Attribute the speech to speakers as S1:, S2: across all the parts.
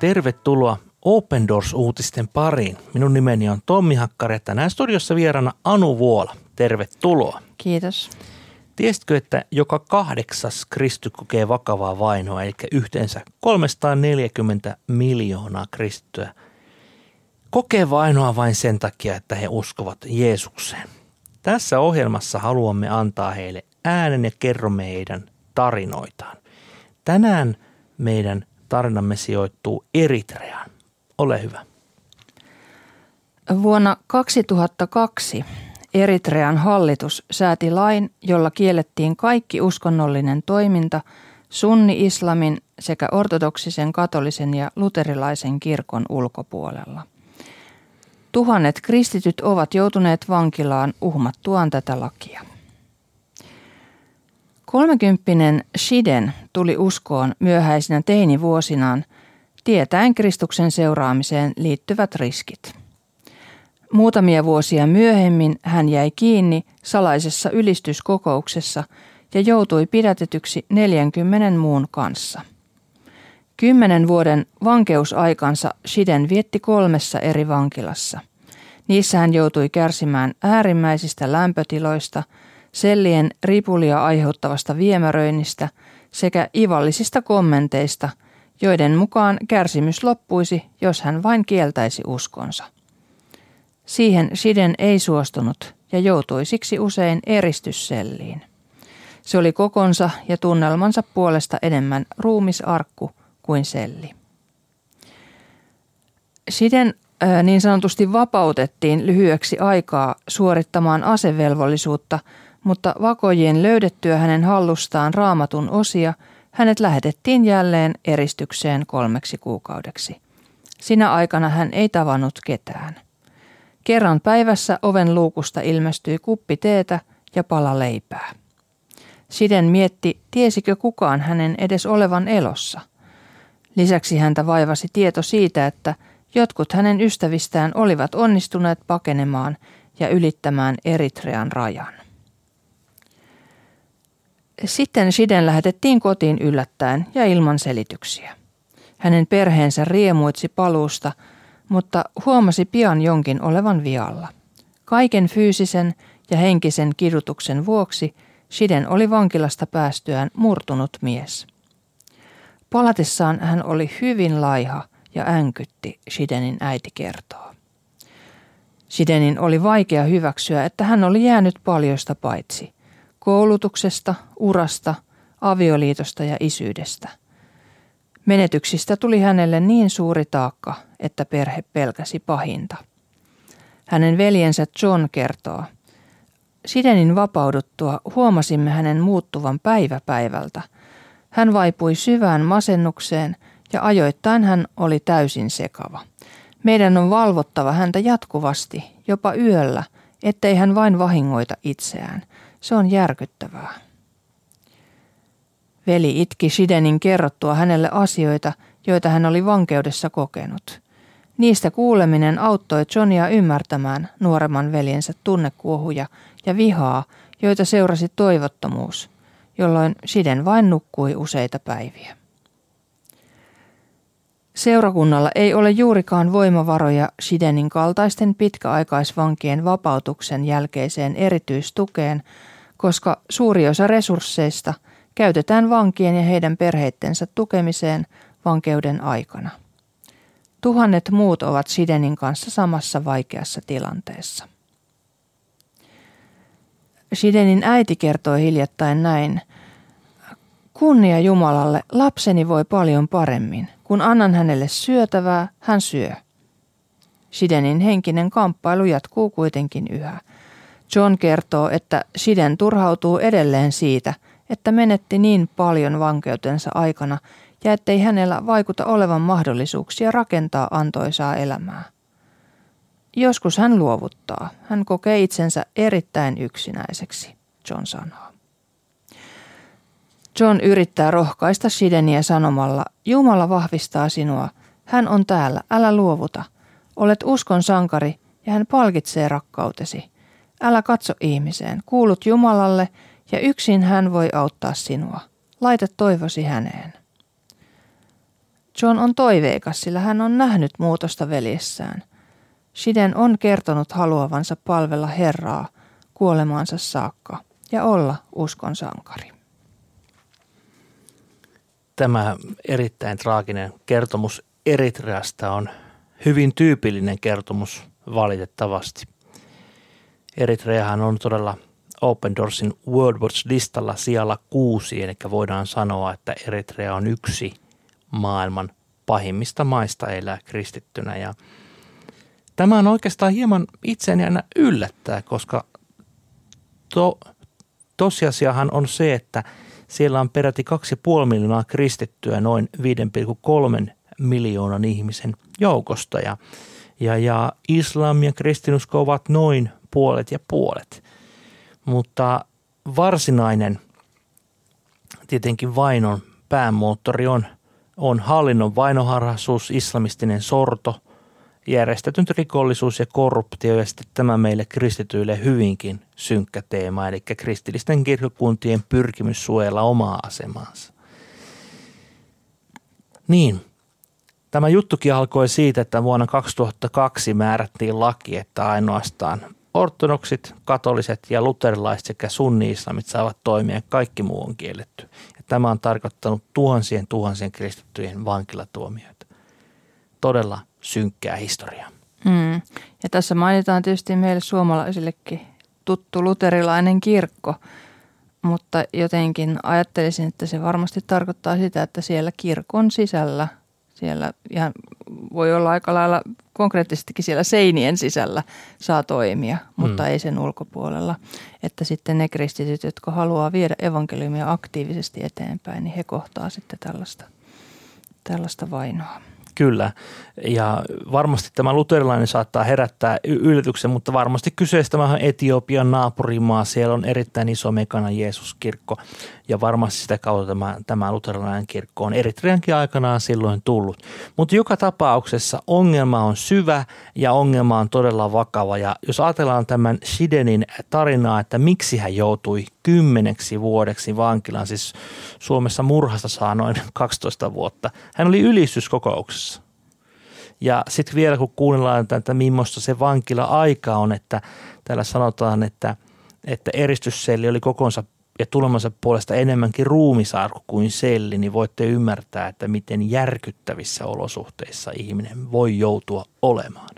S1: Tervetuloa Open Doors-uutisten pariin. Minun nimeni on Tommi Hakkari ja tänään studiossa vieraana Anu Vuola. Tervetuloa.
S2: Kiitos.
S1: Tiesitkö, että joka kahdeksas kristy kokee vakavaa vainoa, eli yhteensä 340 miljoonaa kristittyä kokee vainoa vain sen takia, että he uskovat Jeesukseen. Tässä ohjelmassa haluamme antaa heille äänen ja kerromme heidän tarinoitaan. Tänään meidän tarinamme sijoittuu Eritreaan. Ole hyvä.
S2: Vuonna 2002 Eritrean hallitus sääti lain, jolla kiellettiin kaikki uskonnollinen toiminta sunni-islamin sekä ortodoksisen katolisen ja luterilaisen kirkon ulkopuolella. Tuhannet kristityt ovat joutuneet vankilaan uhmattuaan tätä lakia. Kolmekymppinen Shiden tuli uskoon myöhäisinä teinivuosinaan tietäen Kristuksen seuraamiseen liittyvät riskit. Muutamia vuosia myöhemmin hän jäi kiinni salaisessa ylistyskokouksessa ja joutui pidätetyksi 40 muun kanssa. Kymmenen vuoden vankeusaikansa Shiden vietti kolmessa eri vankilassa. Niissä hän joutui kärsimään äärimmäisistä lämpötiloista, sellien ripulia aiheuttavasta viemäröinnistä sekä ivallisista kommenteista, joiden mukaan kärsimys loppuisi, jos hän vain kieltäisi uskonsa. Siihen Siden ei suostunut ja joutui siksi usein eristysselliin. Se oli kokonsa ja tunnelmansa puolesta enemmän ruumisarkku kuin selli. Siden niin sanotusti vapautettiin lyhyeksi aikaa suorittamaan asevelvollisuutta, mutta vakojien löydettyä hänen hallustaan raamatun osia hänet lähetettiin jälleen eristykseen kolmeksi kuukaudeksi. Sinä aikana hän ei tavannut ketään. Kerran päivässä oven luukusta ilmestyi kuppi teetä ja pala leipää. Siden mietti, tiesikö kukaan hänen edes olevan elossa. Lisäksi häntä vaivasi tieto siitä, että jotkut hänen ystävistään olivat onnistuneet pakenemaan ja ylittämään Eritrean rajan. Sitten Siden lähetettiin kotiin yllättäen ja ilman selityksiä. Hänen perheensä riemuitsi paluusta, mutta huomasi pian jonkin olevan vialla. Kaiken fyysisen ja henkisen kidutuksen vuoksi Siden oli vankilasta päästyään murtunut mies. Palatessaan hän oli hyvin laiha ja änkytti, Shidenin äiti kertoo. Shidenin oli vaikea hyväksyä, että hän oli jäänyt paljosta paitsi koulutuksesta, urasta, avioliitosta ja isyydestä. Menetyksistä tuli hänelle niin suuri taakka, että perhe pelkäsi pahinta. Hänen veljensä John kertoo, Sidenin vapauduttua huomasimme hänen muuttuvan päivä päivältä. Hän vaipui syvään masennukseen ja ajoittain hän oli täysin sekava. Meidän on valvottava häntä jatkuvasti, jopa yöllä, ettei hän vain vahingoita itseään. Se on järkyttävää. Veli itki Shidenin kerrottua hänelle asioita, joita hän oli vankeudessa kokenut. Niistä kuuleminen auttoi Johnia ymmärtämään nuoremman veljensä tunnekuohuja ja vihaa, joita seurasi toivottomuus, jolloin Siden vain nukkui useita päiviä. Seurakunnalla ei ole juurikaan voimavaroja Shidenin kaltaisten pitkäaikaisvankien vapautuksen jälkeiseen erityistukeen, koska suuri osa resursseista käytetään vankien ja heidän perheittensä tukemiseen vankeuden aikana. Tuhannet muut ovat Shidenin kanssa samassa vaikeassa tilanteessa. Shidenin äiti kertoi hiljattain näin. Kunnia Jumalalle, lapseni voi paljon paremmin. Kun annan hänelle syötävää, hän syö. Shidenin henkinen kamppailu jatkuu kuitenkin yhä. John kertoo, että Shiden turhautuu edelleen siitä, että menetti niin paljon vankeutensa aikana ja ettei hänellä vaikuta olevan mahdollisuuksia rakentaa antoisaa elämää. Joskus hän luovuttaa. Hän kokee itsensä erittäin yksinäiseksi, John sanoo. John yrittää rohkaista Shideniä sanomalla, Jumala vahvistaa sinua. Hän on täällä, älä luovuta. Olet uskon sankari ja hän palkitsee rakkautesi. Älä katso ihmiseen, kuulut Jumalalle ja yksin hän voi auttaa sinua. Laita toivosi häneen. John on toiveikas, sillä hän on nähnyt muutosta veljessään. Shiden on kertonut haluavansa palvella Herraa kuolemaansa saakka ja olla uskon sankari.
S1: Tämä erittäin traaginen kertomus Eritreasta on hyvin tyypillinen kertomus valitettavasti. Eritreahan on todella Open Doorsin World Watch-listalla sijalla kuusi, eli voidaan sanoa, että Eritrea on yksi maailman pahimmista maista elää kristittynä. Ja tämä on oikeastaan hieman itseäni aina yllättää, koska to, tosiasiahan on se, että siellä on peräti 2,5 miljoonaa kristittyä noin 5,3 miljoonan ihmisen joukosta ja, ja, ja islam ja kristinusko ovat noin puolet ja puolet. Mutta varsinainen tietenkin vainon päämoottori on, on hallinnon vainoharhaisuus, islamistinen sorto, järjestetyn rikollisuus ja korruptio ja sitten tämä meille kristityille hyvinkin synkkä teema, eli kristillisten kirkokuntien pyrkimys suojella omaa asemaansa. Niin, Tämä juttukin alkoi siitä, että vuonna 2002 määrättiin laki, että ainoastaan ortodoksit, katoliset ja luterilaiset sekä sunni-islamit saavat toimia, kaikki muu on kielletty. Ja tämä on tarkoittanut tuhansien tuhansien kristittyjen vankilatuomioita. Todella synkkää historiaa.
S2: Mm. Ja tässä mainitaan tietysti meille suomalaisillekin tuttu luterilainen kirkko, mutta jotenkin ajattelisin, että se varmasti tarkoittaa sitä, että siellä kirkon sisällä – siellä ihan voi olla aika lailla konkreettisestikin siellä seinien sisällä saa toimia, mutta mm. ei sen ulkopuolella. Että sitten ne kristityt, jotka haluaa viedä evankeliumia aktiivisesti eteenpäin, niin he kohtaa sitten tällaista, tällaista vainoa.
S1: Kyllä, ja varmasti tämä luterilainen saattaa herättää yllätyksen, mutta varmasti kyseessä tämä on Etiopian naapurimaa. Siellä on erittäin iso Mekana Jeesuskirkko ja varmasti sitä kautta tämä, tämä luterilainen kirkko on Eritreankin aikanaan silloin tullut. Mutta joka tapauksessa ongelma on syvä ja ongelma on todella vakava. Ja jos ajatellaan tämän Shidenin tarinaa, että miksi hän joutui kymmeneksi vuodeksi vankilaan, siis Suomessa murhasta saa noin 12 vuotta. Hän oli ylistyskokouksessa. Ja sitten vielä kun kuunnellaan, että millaista se vankila-aika on, että täällä sanotaan, että, että eristysselli oli kokonsa ja tulemansa puolesta enemmänkin ruumisarku kuin selli, niin voitte ymmärtää, että miten järkyttävissä olosuhteissa ihminen voi joutua olemaan.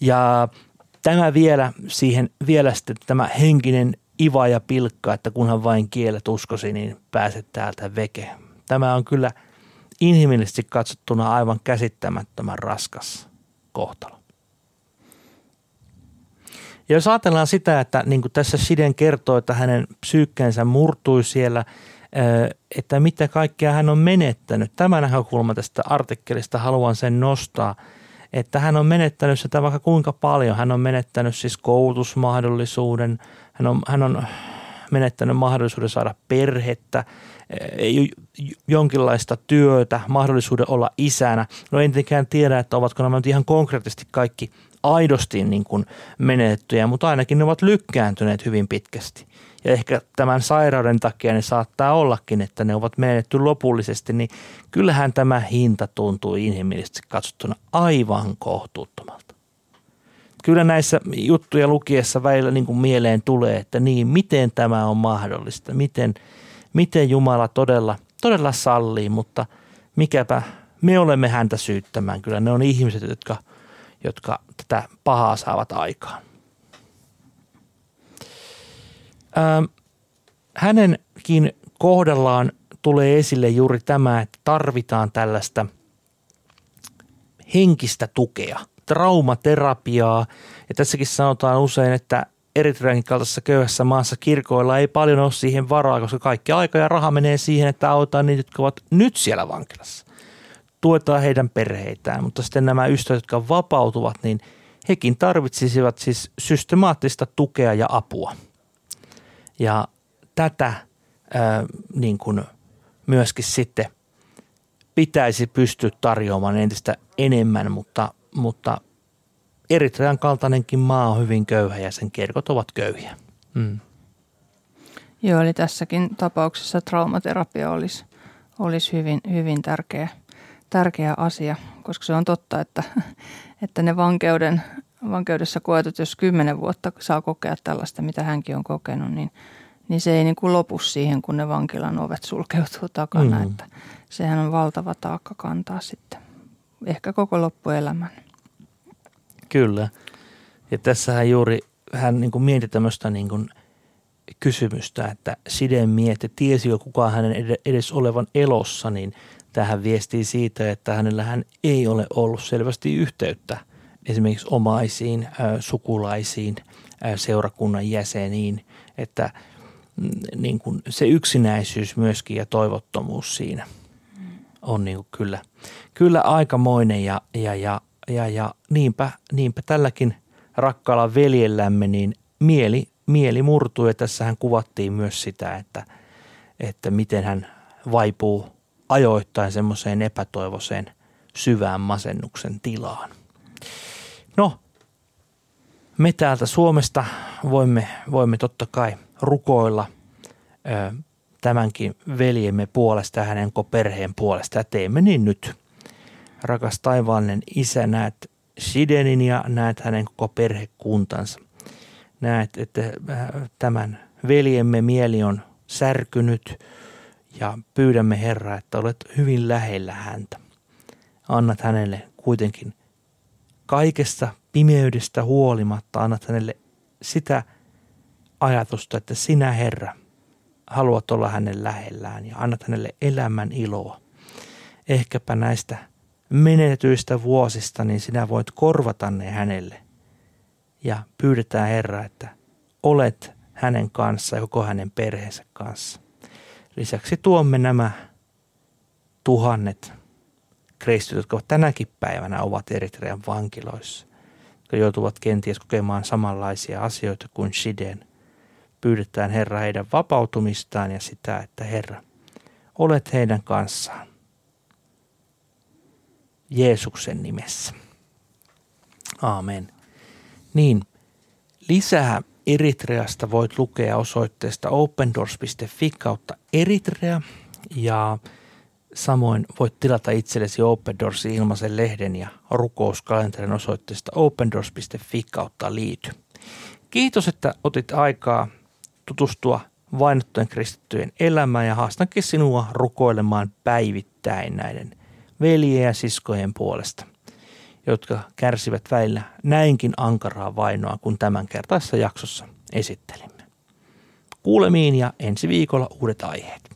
S1: Ja tämä vielä siihen, vielä sitten tämä henkinen iva ja pilkka, että kunhan vain kielet uskosi, niin pääset täältä veke. Tämä on kyllä inhimillisesti katsottuna aivan käsittämättömän raskas kohtalo. Ja jos ajatellaan sitä, että niin kuin tässä Siden kertoo, että hänen psyykkeensä murtui siellä, että mitä kaikkea hän on menettänyt. Tämä näkökulma tästä artikkelista haluan sen nostaa, että hän on menettänyt sitä vaikka kuinka paljon. Hän on menettänyt siis koulutusmahdollisuuden, hän on, hän on menettänyt mahdollisuuden saada perhettä, jonkinlaista työtä, mahdollisuuden olla isänä. No en tietenkään tiedä, että ovatko nämä nyt ihan konkreettisesti kaikki aidosti niin kuin menettyjä, mutta ainakin ne ovat lykkääntyneet hyvin pitkästi. Ja ehkä tämän sairauden takia ne saattaa ollakin, että ne ovat menetty lopullisesti, niin kyllähän tämä hinta tuntuu inhimillisesti katsottuna aivan kohtuuttomalta. Kyllä näissä juttuja lukiessa välillä niin kuin mieleen tulee, että niin, miten tämä on mahdollista, miten, miten Jumala todella, todella sallii, mutta mikäpä me olemme häntä syyttämään. Kyllä ne on ihmiset, jotka – jotka tätä pahaa saavat aikaan. Ähm, hänenkin kohdallaan tulee esille juuri tämä, että tarvitaan tällaista henkistä tukea, traumaterapiaa. Ja tässäkin sanotaan usein, että Eritrean kaltaisessa köyhässä maassa kirkoilla ei paljon ole siihen varaa, koska kaikki aika ja raha menee siihen, että autetaan niitä, jotka ovat nyt siellä vankilassa tuetaan heidän perheitään, mutta sitten nämä ystävät, jotka vapautuvat, niin hekin tarvitsisivat siis systemaattista tukea ja apua. Ja tätä ää, niin kuin myöskin sitten pitäisi pystyä tarjoamaan entistä enemmän, mutta, mutta Eritrean kaltainenkin maa on hyvin köyhä ja sen kirkot ovat köyhiä. Mm.
S2: Joo, eli tässäkin tapauksessa traumaterapia olisi olisi hyvin, hyvin tärkeä, tärkeä asia, koska se on totta, että, että ne vankeuden, vankeudessa koetut, jos kymmenen vuotta saa kokea tällaista, mitä hänkin on kokenut, niin, niin se ei niin kuin lopu siihen, kun ne vankilan ovet sulkeutuu takana. Mm. Että sehän on valtava taakka kantaa sitten, ehkä koko loppuelämän.
S1: Kyllä. Ja tässähän juuri hän niin kuin mieti tämmöistä niin kuin kysymystä, että Siden mietti, jo kukaan hänen edes olevan elossa, niin tähän viestii siitä, että hänellä hän ei ole ollut selvästi yhteyttä esimerkiksi omaisiin, sukulaisiin, seurakunnan jäseniin, että mm, niin kuin se yksinäisyys myöskin ja toivottomuus siinä on niin kuin kyllä, kyllä aikamoinen ja, ja, ja, ja, ja niinpä, niinpä tälläkin rakkaalla veljellämme niin mieli, mieli murtuu. Ja tässähän kuvattiin myös sitä, että, että miten hän vaipuu ajoittain semmoiseen epätoivoiseen syvään masennuksen tilaan. No, me täältä Suomesta voimme, voimme totta kai rukoilla ö, tämänkin veljemme puolesta ja hänen perheen puolesta ja teemme niin nyt. Rakas taivaallinen isä, näet Sidenin ja näet hänen koko perhekuntansa. Näet, että tämän veljemme mieli on särkynyt ja pyydämme Herra, että olet hyvin lähellä häntä. Annat hänelle kuitenkin kaikesta pimeydestä huolimatta, annat hänelle sitä ajatusta, että sinä Herra haluat olla hänen lähellään ja annat hänelle elämän iloa. Ehkäpä näistä menetyistä vuosista, niin sinä voit korvata ne hänelle. Ja pyydetään Herra, että olet hänen kanssa ja koko hänen perheensä kanssa. Lisäksi tuomme nämä tuhannet kristityt, jotka tänäkin päivänä ovat Eritrean vankiloissa, jotka joutuvat kenties kokemaan samanlaisia asioita kuin Shiden. Pyydetään Herra heidän vapautumistaan ja sitä, että Herra, olet heidän kanssaan. Jeesuksen nimessä. Aamen. Niin, lisää Eritreasta voit lukea osoitteesta opendoors.fi kautta Eritrea ja samoin voit tilata itsellesi Open Doorsin ilmaisen lehden ja rukouskalenterin osoitteesta opendoors.fi kautta liity. Kiitos, että otit aikaa tutustua vainottujen kristittyjen elämään ja haastankin sinua rukoilemaan päivittäin näiden veljeä ja siskojen puolesta, jotka kärsivät välillä näinkin ankaraa vainoa kuin kertaisessa jaksossa esittelimme. Kuulemiin ja ensi viikolla uudet aiheet.